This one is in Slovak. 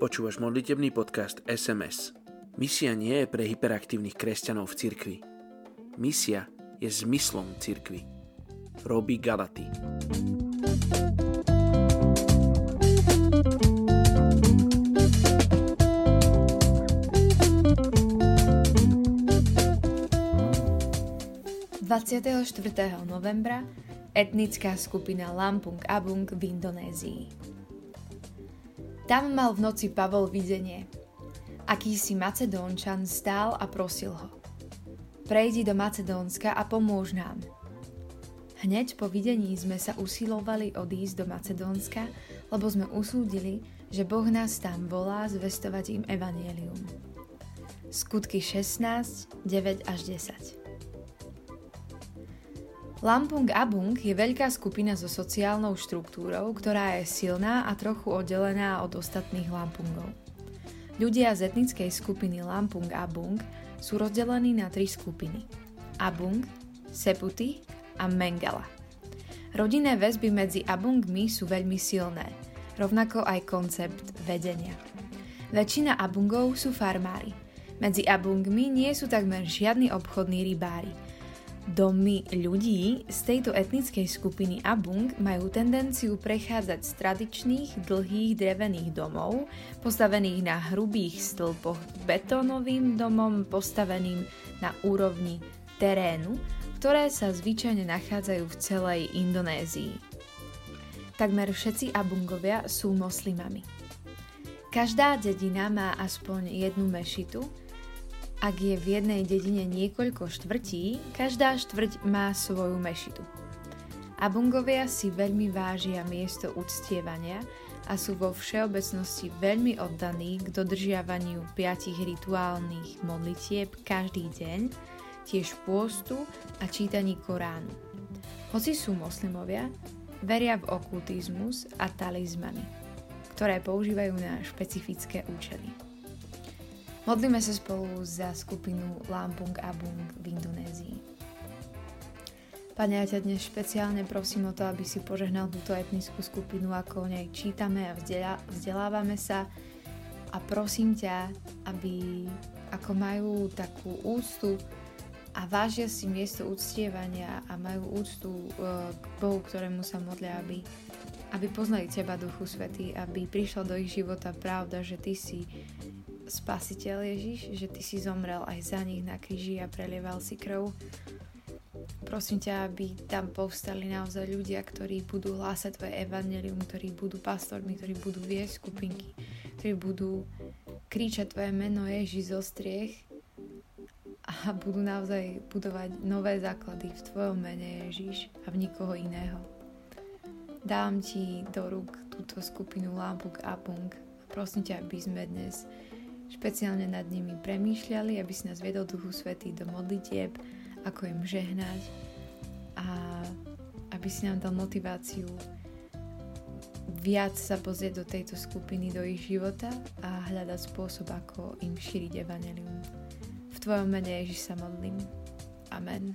Počúvaš modlitebný podcast SMS. Misia nie je pre hyperaktívnych kresťanov v cirkvi. Misia je zmyslom cirkvi. Robí Galaty. ...24. novembra etnická skupina Lampung Abung v Indonézii. Tam mal v noci Pavol videnie. Akýsi Macedónčan stál a prosil ho. Prejdi do Macedónska a pomôž nám. Hneď po videní sme sa usilovali odísť do Macedónska, lebo sme usúdili, že Boh nás tam volá zvestovať im evanielium. Skutky 16, 9 až 10 Lampung Abung je veľká skupina so sociálnou štruktúrou, ktorá je silná a trochu oddelená od ostatných Lampungov. Ľudia z etnickej skupiny Lampung Abung sú rozdelení na tri skupiny. Abung, Seputi a Mengala. Rodinné väzby medzi Abungmi sú veľmi silné, rovnako aj koncept vedenia. Väčšina Abungov sú farmári. Medzi Abungmi nie sú takmer žiadni obchodní rybári – Domy ľudí z tejto etnickej skupiny Abung majú tendenciu prechádzať z tradičných dlhých drevených domov, postavených na hrubých stĺpoch, betónovým domom postaveným na úrovni terénu, ktoré sa zvyčajne nachádzajú v celej Indonézii. Takmer všetci Abungovia sú moslimami. Každá dedina má aspoň jednu mešitu, ak je v jednej dedine niekoľko štvrtí, každá štvrť má svoju mešitu. Abungovia si veľmi vážia miesto uctievania a sú vo všeobecnosti veľmi oddaní k dodržiavaniu piatich rituálnych modlitieb každý deň, tiež pôstu a čítaní Koránu. Hoci sú moslimovia, veria v okultizmus a talizmany, ktoré používajú na špecifické účely. Modlíme sa spolu za skupinu Lampung Abung v Indonézii. Pane, ja ťa dnes špeciálne prosím o to, aby si požehnal túto etnickú skupinu, ako o nej čítame a vzdelávame sa. A prosím ťa, aby ako majú takú úctu a vážia si miesto uctievania a majú úctu e, k Bohu, ktorému sa modlia, aby, aby poznali Teba, Duchu Svetý, aby prišla do ich života pravda, že Ty si spasiteľ Ježiš, že ty si zomrel aj za nich na kríži a prelieval si krv. Prosím ťa, aby tam povstali naozaj ľudia, ktorí budú hlásať tvoje evanelium, ktorí budú pastormi, ktorí budú viesť skupinky, ktorí budú kričať tvoje meno Ježiš zo striech a budú naozaj budovať nové základy v tvojom mene Ježiš a v nikoho iného. Dám ti do rúk túto skupinu Lampuk a Punk. Prosím ťa, aby sme dnes špeciálne nad nimi premýšľali, aby si nás viedol Duchu Svetý do modlitieb, ako im žehnať a aby si nám dal motiváciu viac sa pozrieť do tejto skupiny, do ich života a hľadať spôsob, ako im šíriť evanelium. V Tvojom mene Ježiš sa modlím. Amen.